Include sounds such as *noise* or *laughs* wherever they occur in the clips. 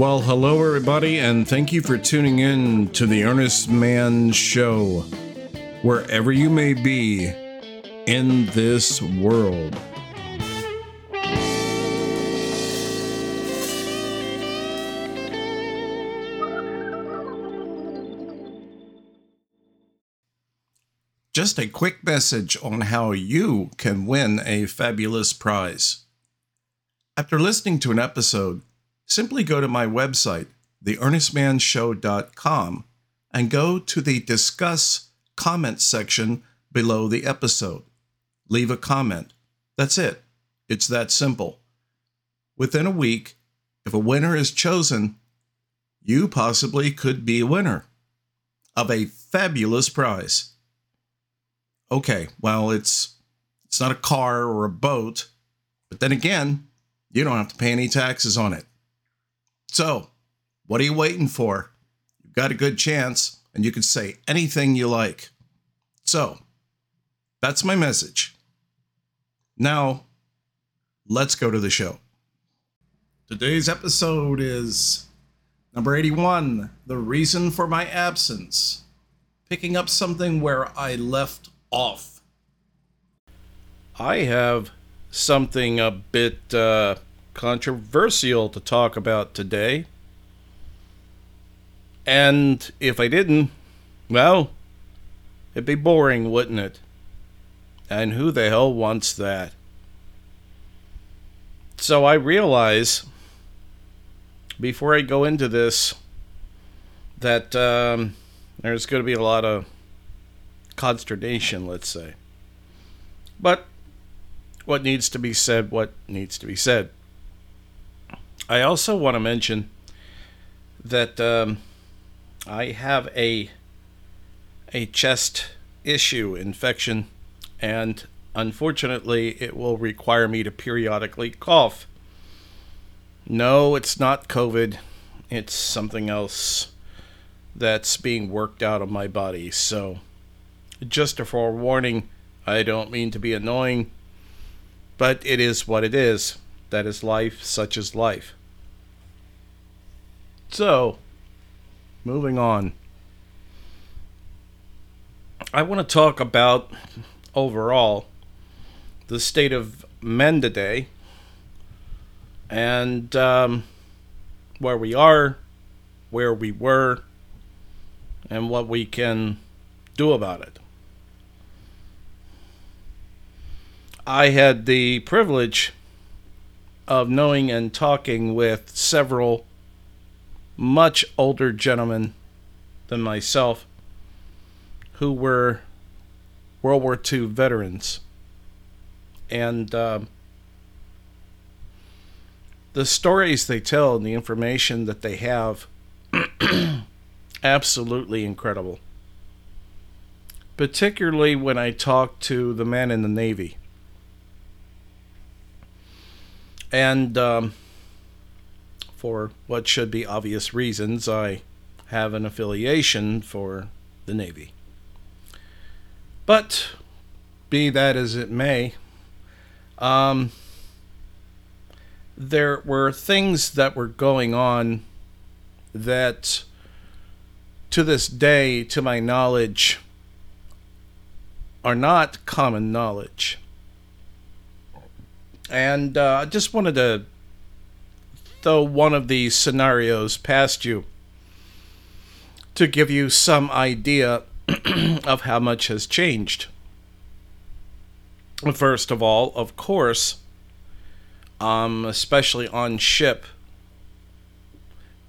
Well, hello, everybody, and thank you for tuning in to the Earnest Mann Show, wherever you may be in this world. Just a quick message on how you can win a fabulous prize. After listening to an episode, simply go to my website, theearnestmannshow.com, and go to the Discuss Comment section below the episode. Leave a comment. That's it. It's that simple. Within a week, if a winner is chosen, you possibly could be a winner of a fabulous prize. Okay, well, it's it's not a car or a boat, but then again, you don't have to pay any taxes on it. So, what are you waiting for? You've got a good chance, and you can say anything you like. So, that's my message. Now, let's go to the show. Today's episode is number 81 The Reason for My Absence. Picking up something where I left off. I have something a bit uh, controversial to talk about today. And if I didn't, well, it'd be boring, wouldn't it? And who the hell wants that? So I realize before I go into this that um, there's going to be a lot of consternation, let's say. But what needs to be said, what needs to be said. I also want to mention that um, I have a a chest issue infection, and unfortunately, it will require me to periodically cough. No, it's not COVID. It's something else that's being worked out of my body. So, just a forewarning. I don't mean to be annoying, but it is what it is. That is life, such is life. So, moving on. I want to talk about overall the state of men today and um, where we are, where we were, and what we can do about it. I had the privilege of knowing and talking with several much older gentlemen than myself who were World War II veterans. And uh, the stories they tell and the information that they have, *clears throat* absolutely incredible. Particularly when I talk to the men in the Navy. And um, for what should be obvious reasons, I have an affiliation for the Navy. But be that as it may, um, there were things that were going on that, to this day, to my knowledge, are not common knowledge. And uh, I just wanted to throw one of these scenarios past you to give you some idea *clears throat* of how much has changed. First of all, of course, um, especially on ship,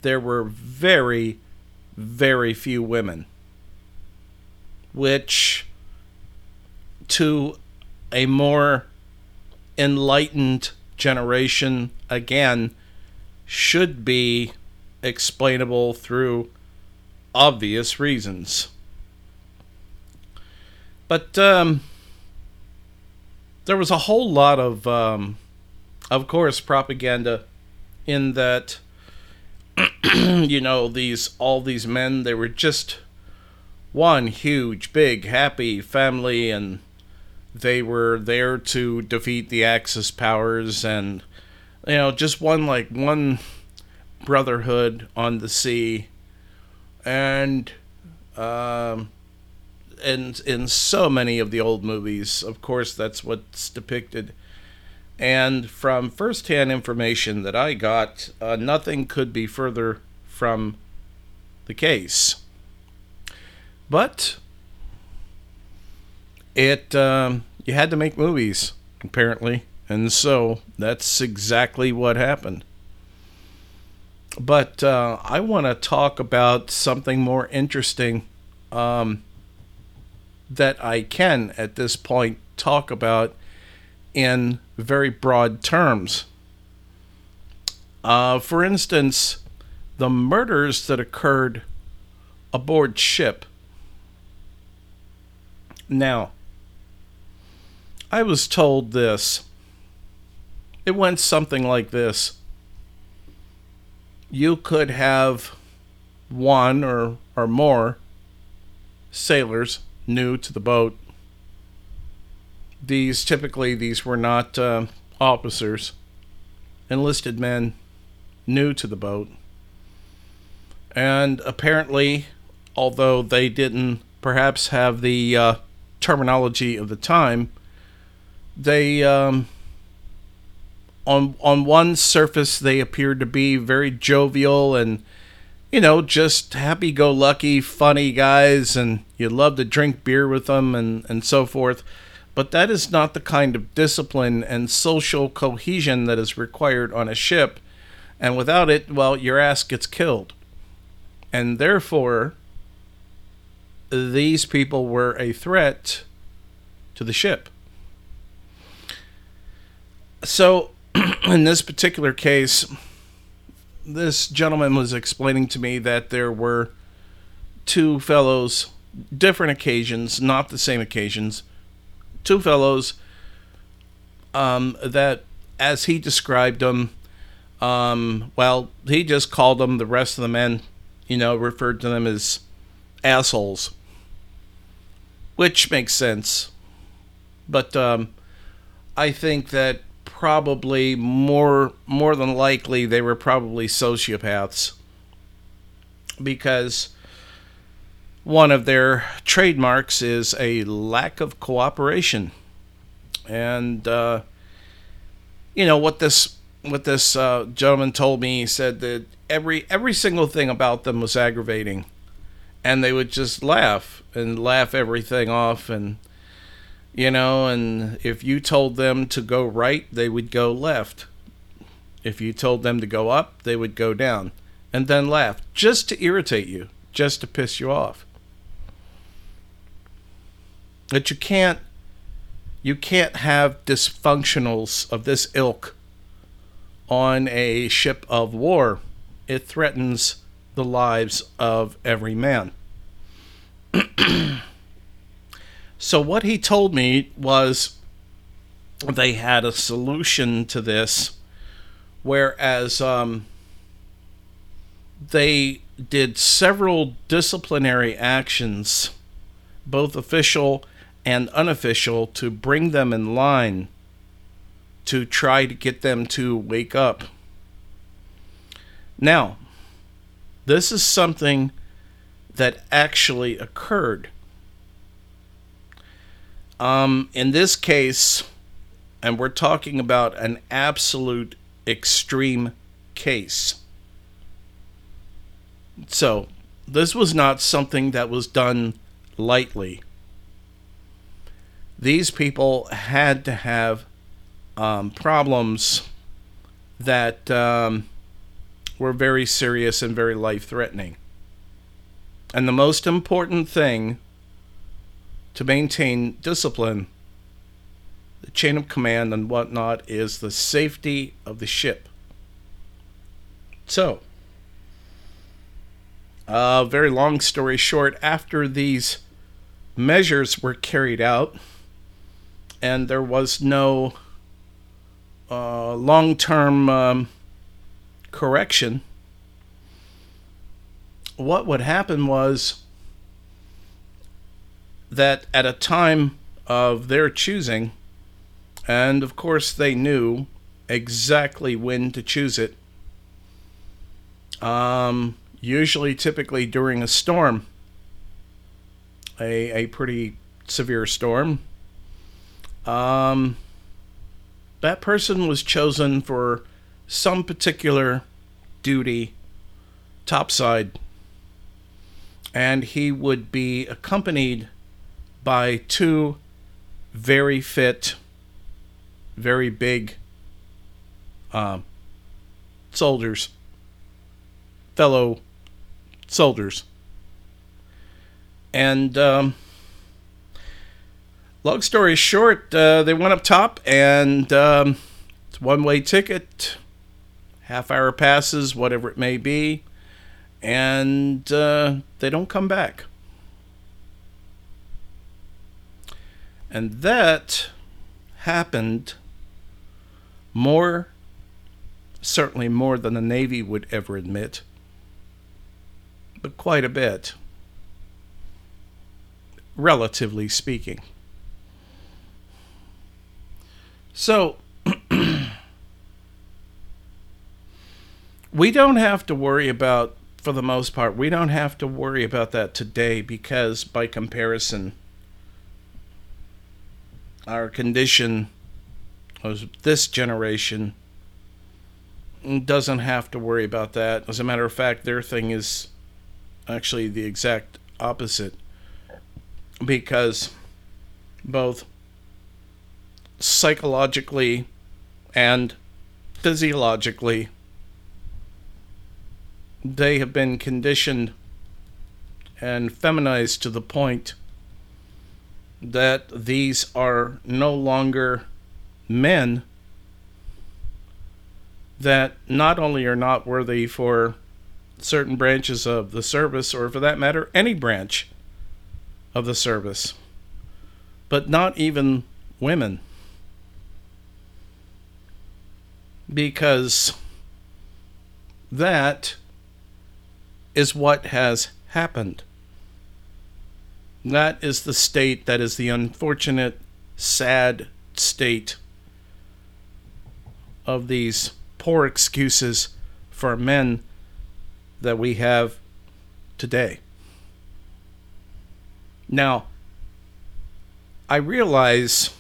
there were very, very few women, which to a more enlightened generation, again, should be explainable through obvious reasons. But um, there was a whole lot of, um, of course, propaganda in that, *clears throat* you know, these all these men they were just one huge, big, happy family, and they were there to defeat the Axis powers, and you know, just one like one brotherhood on the sea, and um, in in so many of the old movies, of course, that's what's depicted. And from firsthand information that I got, uh, nothing could be further from the case. But it um, you had to make movies apparently, and so that's exactly what happened. But uh, I want to talk about something more interesting um, that I can at this point talk about in very broad terms. Uh, for instance, the murders that occurred aboard ship. Now, I was told this. It went something like this. You could have one or, or more sailors new to the boat. These typically these were not uh, officers, enlisted men new to the boat, and apparently, although they didn't perhaps have the uh, terminology of the time, they um, on on one surface they appeared to be very jovial and you know just happy-go-lucky funny guys and you love to drink beer with them and and so forth but that is not the kind of discipline and social cohesion that is required on a ship. And without it, well, your ass gets killed. And therefore, these people were a threat to the ship. So, *clears throat* in this particular case, this gentleman was explaining to me that there were two fellows, different occasions, not the same occasions, two fellows um, that, as he described them, um, well, he just called them, the rest of the men, you know, referred to them as assholes, which makes sense. But um, I think that probably more more than likely they were probably sociopaths because one of their trademarks is a lack of cooperation. And uh, you know what this what this uh, gentleman told me. He said that every every single thing about them was aggravating, and they would just laugh and laugh everything off. And you know, and if you told them to go right, they would go left. If you told them to go up, they would go down, and then laugh just to irritate you, just to piss you off that you can't you can't have dysfunctionals of this ilk on a ship of war. It threatens the lives of every man. *clears throat* so, what he told me was they had a solution to this, whereas um, they did several disciplinary actions, both official and unofficial to bring them in line to try to get them to wake up. Now, this is something that actually occurred. Um, in this case, and we're talking about an absolute extreme case. So, this was not something that was done lightly these people had to have um, problems that um, were very serious and very life threatening. And the most important thing to maintain discipline, the chain of command, and whatnot is the safety of the ship. So, uh, very long story short, after these measures were carried out, and there was no uh, long term um, correction, what would happen was that at a time of their choosing, and of course they knew exactly when to choose it, Um, usually, typically during a storm, a, a pretty severe storm. Um, that person was chosen for some particular duty topside, and he would be accompanied by two very fit, very big um, soldiers, fellow soldiers. And um, long story short, uh, they went up top, and um, it's one way ticket, half hour passes, whatever it may be, and uh, they don't come back. And that happened more, certainly more than the Navy would ever admit, but quite a bit, relatively speaking. So, *clears throat* we don't have to worry about, for the most part, we don't have to worry about that today because, by comparison, our condition of this generation doesn't have to worry about that. As a matter of fact, their thing is actually the exact opposite because both psychologically and physiologically they have been conditioned and feminized to the point that these are no longer men that not only are not worthy for certain branches of the service, or for that matter, any branch of the service, but not even women. Because that is what has happened. That is the state, that is the unfortunate, sad state of these poor excuses for men that we have today. Now, I realize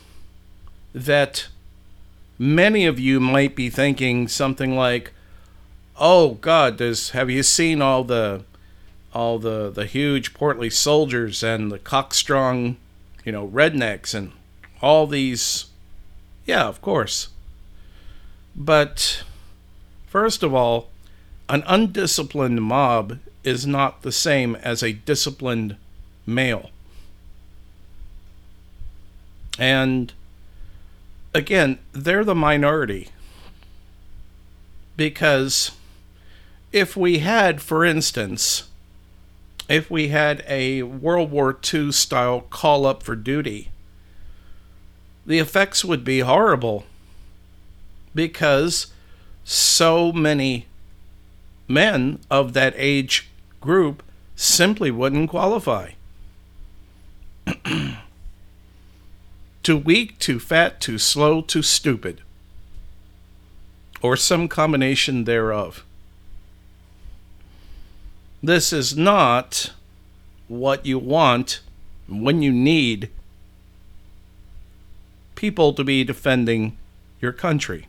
that many of you might be thinking something like, "Oh God, there's have you seen all the all the the huge portly soldiers and the cockstrong, you know, rednecks and all these yeah, of course. But first of all, an undisciplined mob is not the same as a disciplined male. And again, they're the minority. Because if we had, for instance, if we had a World War II style call up for duty, the effects would be horrible because so many men of that age group simply wouldn't qualify. *clears throat* too weak, too fat, too slow, too stupid, or some combination thereof. This is not what you want when you need people to be defending your country.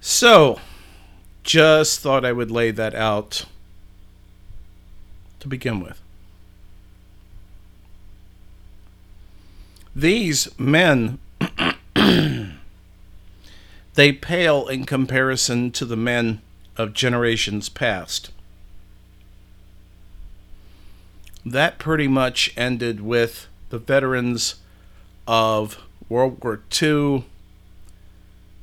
So, just thought I would lay that out to begin with. These men *clears throat* they pale in comparison to the men of generations past. That pretty much ended with the veterans of World War II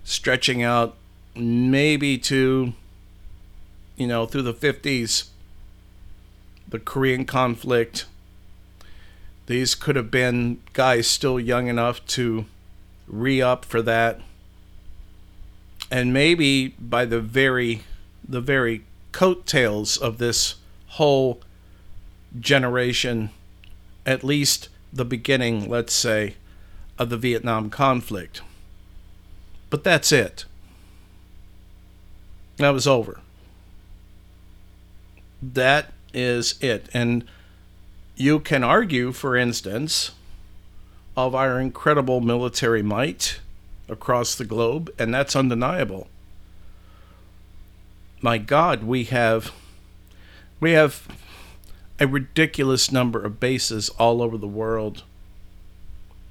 stretching out maybe to, you know, through the 50s, the Korean conflict. These could have been guys still young enough to re up for that. And maybe by the very the very coattails of this whole generation, at least the beginning, let's say, of the Vietnam conflict. But that's it. That was over. That is it. And you can argue, for instance, of our incredible military might across the globe, and that's undeniable. My God, we have we have a ridiculous number of bases all over the world.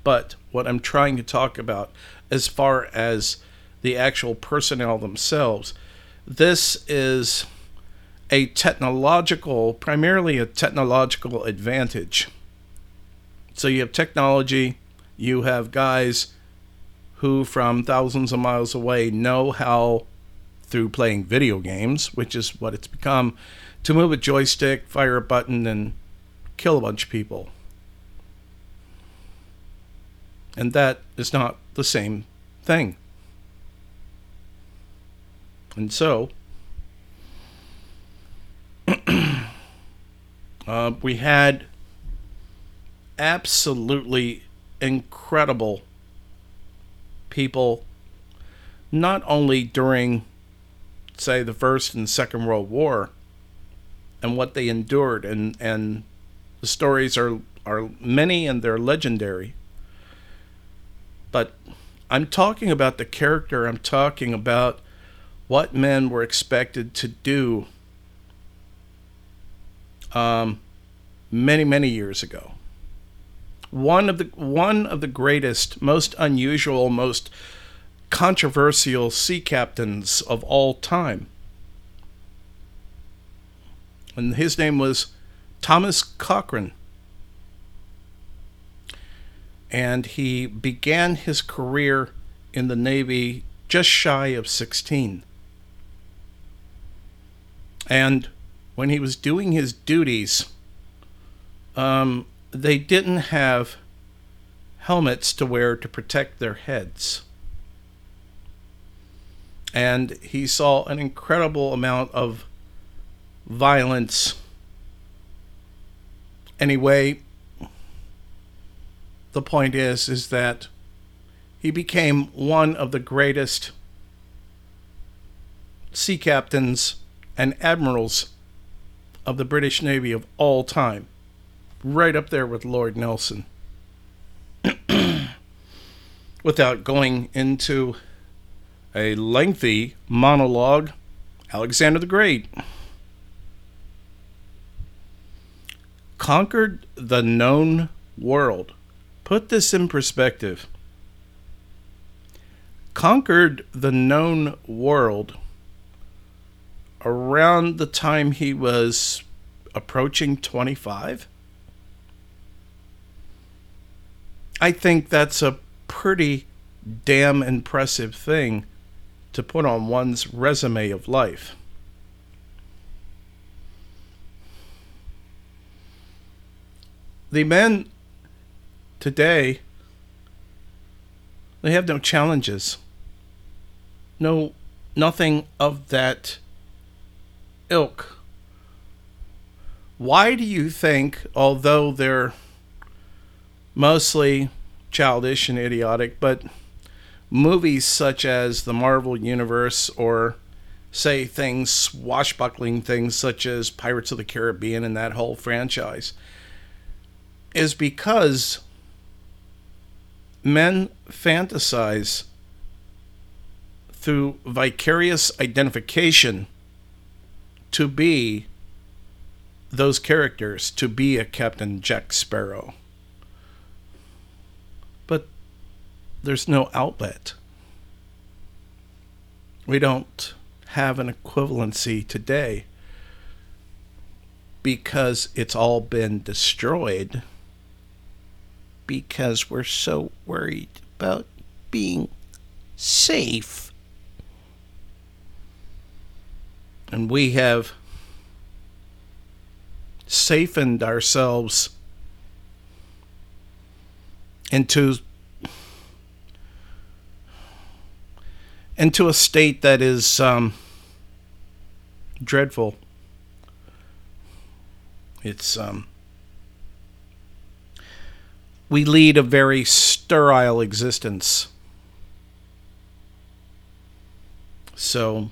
But what I'm trying to talk about as far as the actual personnel themselves, this is a technological, primarily a technological advantage. So you have technology, you have guys who from thousands of miles away know how through playing video games, which is what it's become, to move a joystick, fire a button, and kill a bunch of people. And that is not the same thing. And so, *clears throat* uh, we had absolutely incredible people, not only during, say, the First and Second World War and what they endured, and, and the stories are, are many and they're legendary. But I'm talking about the character, I'm talking about what men were expected to do um, many, many years ago. One of the one of the greatest, most unusual, most controversial sea captains of all time. And his name was Thomas Cochrane. And he began his career in the Navy just shy of 16. And when he was doing his duties, um, they didn't have helmets to wear to protect their heads. And he saw an incredible amount of violence. Anyway, the point is is that he became one of the greatest sea captains and admirals of the British Navy of all time right up there with Lord Nelson. *clears throat* Without going into a lengthy monologue, Alexander the Great conquered the known world. Put this in perspective. Conquered the known world around the time he was approaching 25. I think that's a pretty damn impressive thing to put on one's resume of life. The men today, they have no challenges. No, nothing of that ilk. Why do you think, although they're mostly childish and idiotic, but movies such as the Marvel Universe or say things swashbuckling things such as Pirates of the Caribbean and that whole franchise is because men fantasize through vicarious identification to be those characters, to be a Captain Jack Sparrow. There's no outlet. We don't have an equivalency today because it's all been destroyed because we're so worried about being safe. And we have safened ourselves into Into a state that is um, dreadful. It's um, we lead a very sterile existence. So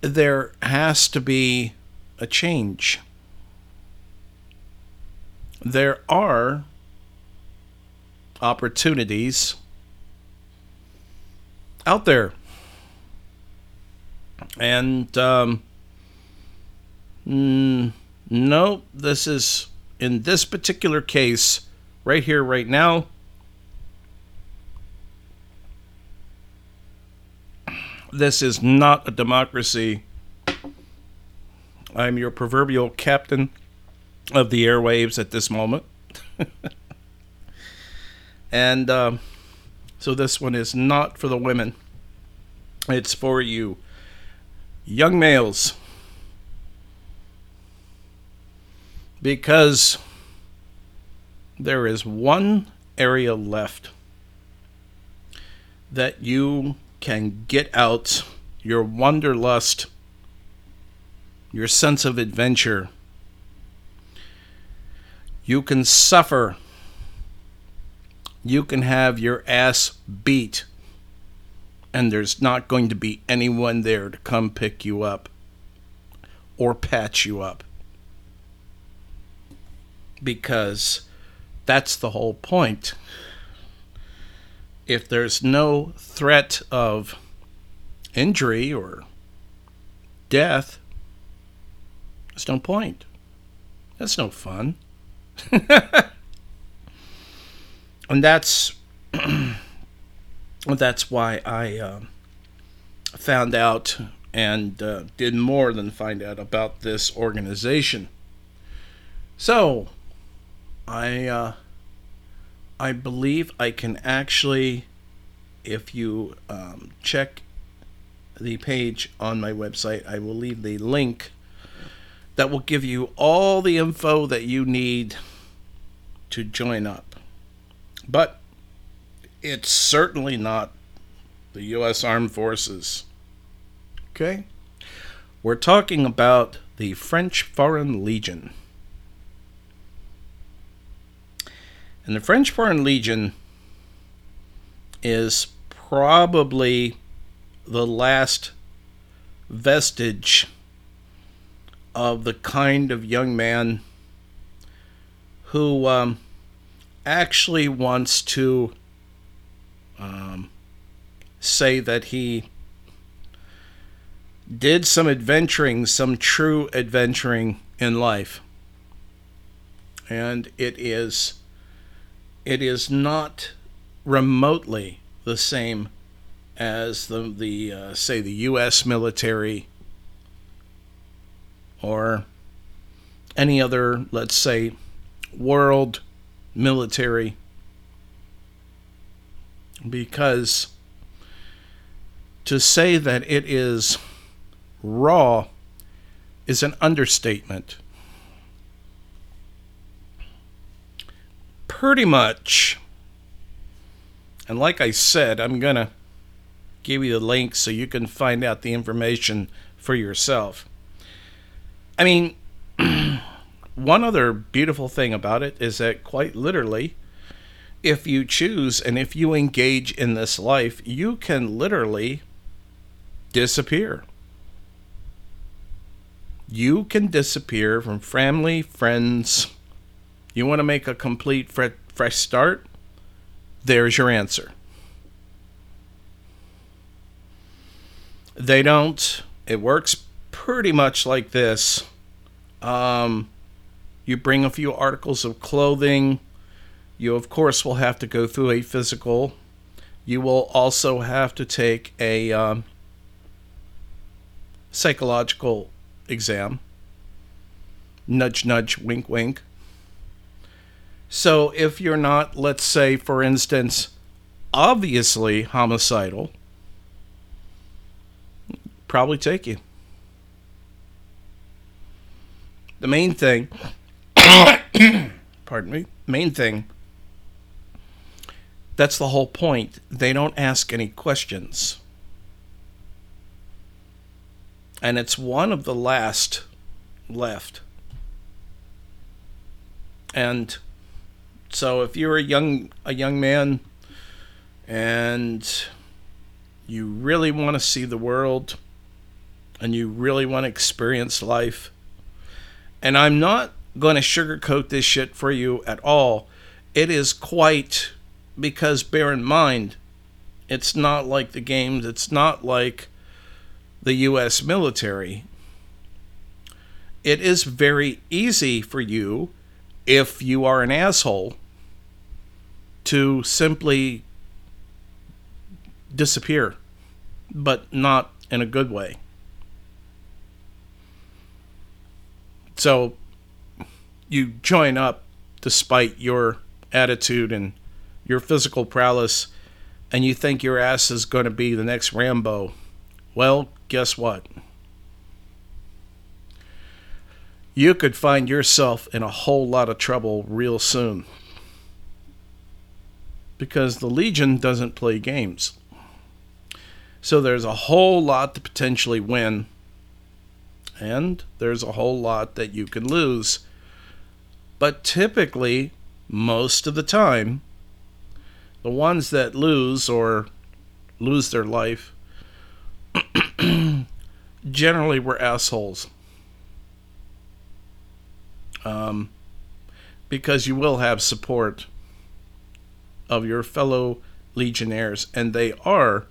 there has to be a change. There are opportunities out there. And um, mm, no, this is in this particular case, right here, right now. This is not a democracy. I'm your proverbial captain of the airwaves at this moment. *laughs* and um, so this one is not for the women, it's for you, young males. Because there is one area left that you can get out your wanderlust, your sense of adventure. You can suffer. You can have your ass beat. And there's not going to be anyone there to come pick you up or patch you up. Because that's the whole point if there's no threat of injury or death, there's no point. That's no fun. *laughs* and that's *clears throat* that's why I uh, found out and uh, did more than find out about this organization. So, I uh, I believe I can actually, if you um, check the page on my website, I will leave the link that will give you all the info that you need to join up. But it's certainly not the U.S. Armed Forces. Okay? We're talking about the French Foreign Legion. And the French Foreign Legion is probably the last vestige of the kind of young man who um, actually wants to um, say that he did some adventuring, some true adventuring in life. And it is it is not remotely the same as the the uh, say the U.S. military or any other, let's say, world military, because to say that it is raw is an understatement. pretty much. And like I said, I'm going to give you the link so you can find out the information for yourself. I mean, one other beautiful thing about it is that quite literally, if you choose and if you engage in this life, you can literally disappear. You can disappear from family, friends, you want to make a complete fresh start? There's your answer. They don't. It works pretty much like this. Um, you bring a few articles of clothing. You, of course, will have to go through a physical. You will also have to take a um, psychological exam. Nudge, nudge, wink, wink. So if you're not, let's say, for instance, obviously homicidal, probably take you. The main thing, *coughs* pardon me, main thing, that's the whole point. They don't ask any questions. And it's one of the last left. And so if you're a young a young man and you really want to see the world and you really want to experience life, and I'm not going to sugarcoat this shit for you at all. It is quite because bear in mind, it's not like the games, it's not like the US military. It is very easy for you, if you are an asshole, to simply disappear, but not in a good way. So you join up despite your attitude and your physical prowess, and you think your ass is going to be the next Rambo. Well, guess what? You could find yourself in a whole lot of trouble real soon. Because the Legion doesn't play games. So there's a whole lot to potentially win, and there's a whole lot that you can lose. But typically, most of the time, the ones that lose or lose their life *clears throat* generally were assholes. Um, because you will have support of your fellow legionnaires, and they are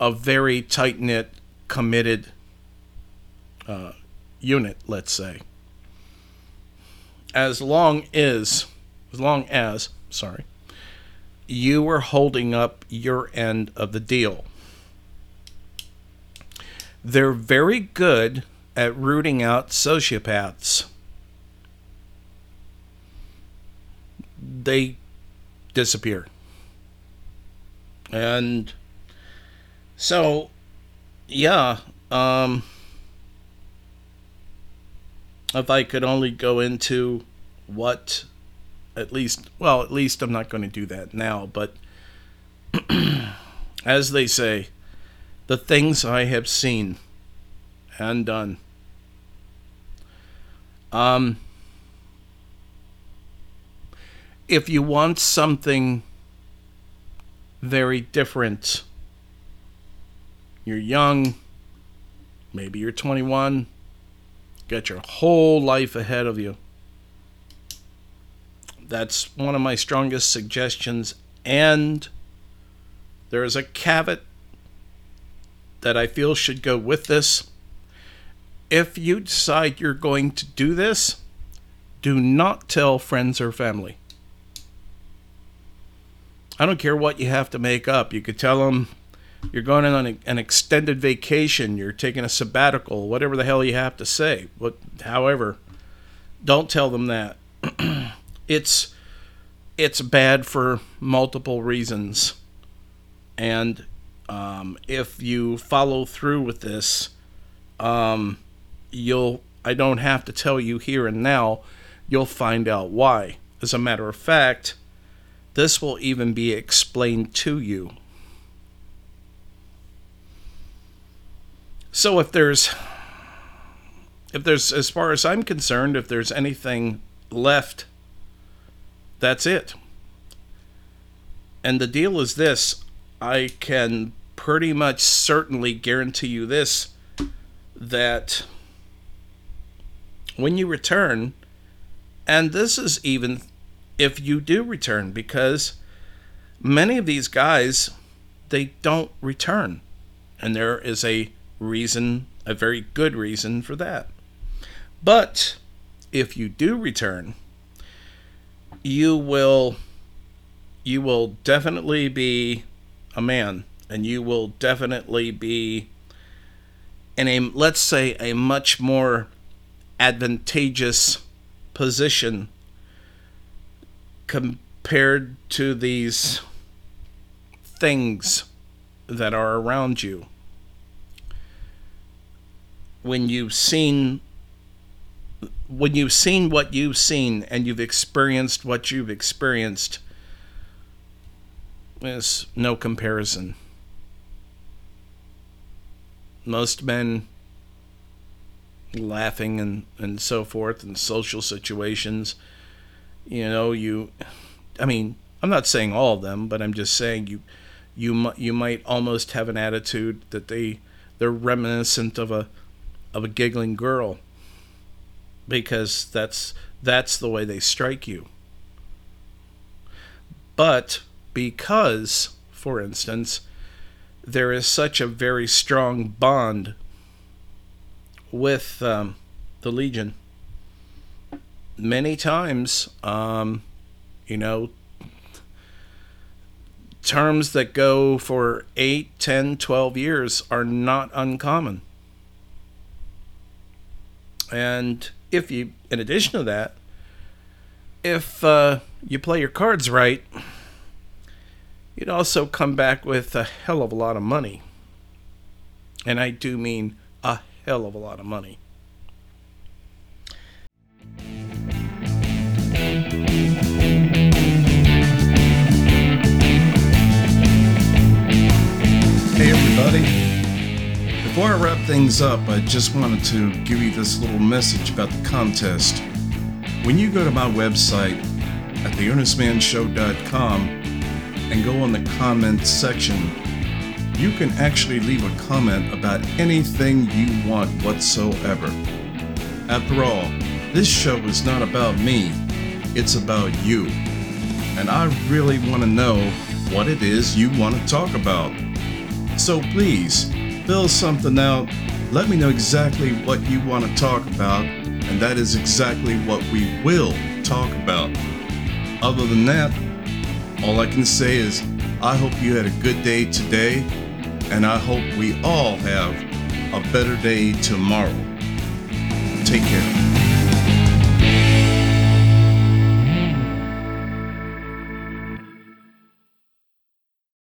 a very tight knit, committed uh, unit, let's say. As long as, as long as, sorry, you were holding up your end of the deal. They're very good at rooting out sociopaths. They disappear. And so, yeah, um, if I could only go into what, at least, well, at least I'm not going to do that now, but *clears throat* as they say, the things I have seen and done. Um, if you want something very different, you're young, maybe you're 21, got your whole life ahead of you. That's one of my strongest suggestions. And there is a caveat that I feel should go with this. If you decide you're going to do this, do not tell friends or family. I don't care what you have to make up. You could tell them you're going on an extended vacation, you're taking a sabbatical, whatever the hell you have to say. But however, don't tell them that. *clears throat* it's it's bad for multiple reasons. And um, if you follow through with this, um, you'll I don't have to tell you here and now, you'll find out why. As a matter of fact, this will even be explained to you So if there's if there's as far as I'm concerned, if there's anything left, that's it. And the deal is this, I can pretty much certainly guarantee you this that when you return, and this is even if you do return, because many of these guys they don't return. And there is a reason, a very good reason for that. But if you do return, you will you will definitely be a man and you will definitely be in a let's say a much more advantageous position compared to these things that are around you when you've seen when you've seen what you've seen and you've experienced what you've experienced there's no comparison. Most men laughing and, and so forth in social situations you know you i mean i'm not saying all of them but i'm just saying you you you might almost have an attitude that they they're reminiscent of a of a giggling girl because that's that's the way they strike you. But because, for instance, there is such a very strong bond with um, the Legion, many times, um, you know, terms that go for 8, 10, 12 years are not uncommon. And if you, in addition to that, if uh, you play your cards right, you'd also come back with a hell of a lot of money. And I do mean a hell of a lot of money. Hey, everybody. Before I wrap things up, I just wanted to give you this little message about the contest. When you go to my website at theearnestmannshow.com and go on the comments section, you can actually leave a comment about anything you want whatsoever. After all, this show is not about me, it's about you. And I really want to know what it is you want to talk about. So please, fill something out. Let me know exactly what you want to talk about, and that is exactly what we will talk about. Other than that, all I can say is I hope you had a good day today, and I hope we all have a better day tomorrow.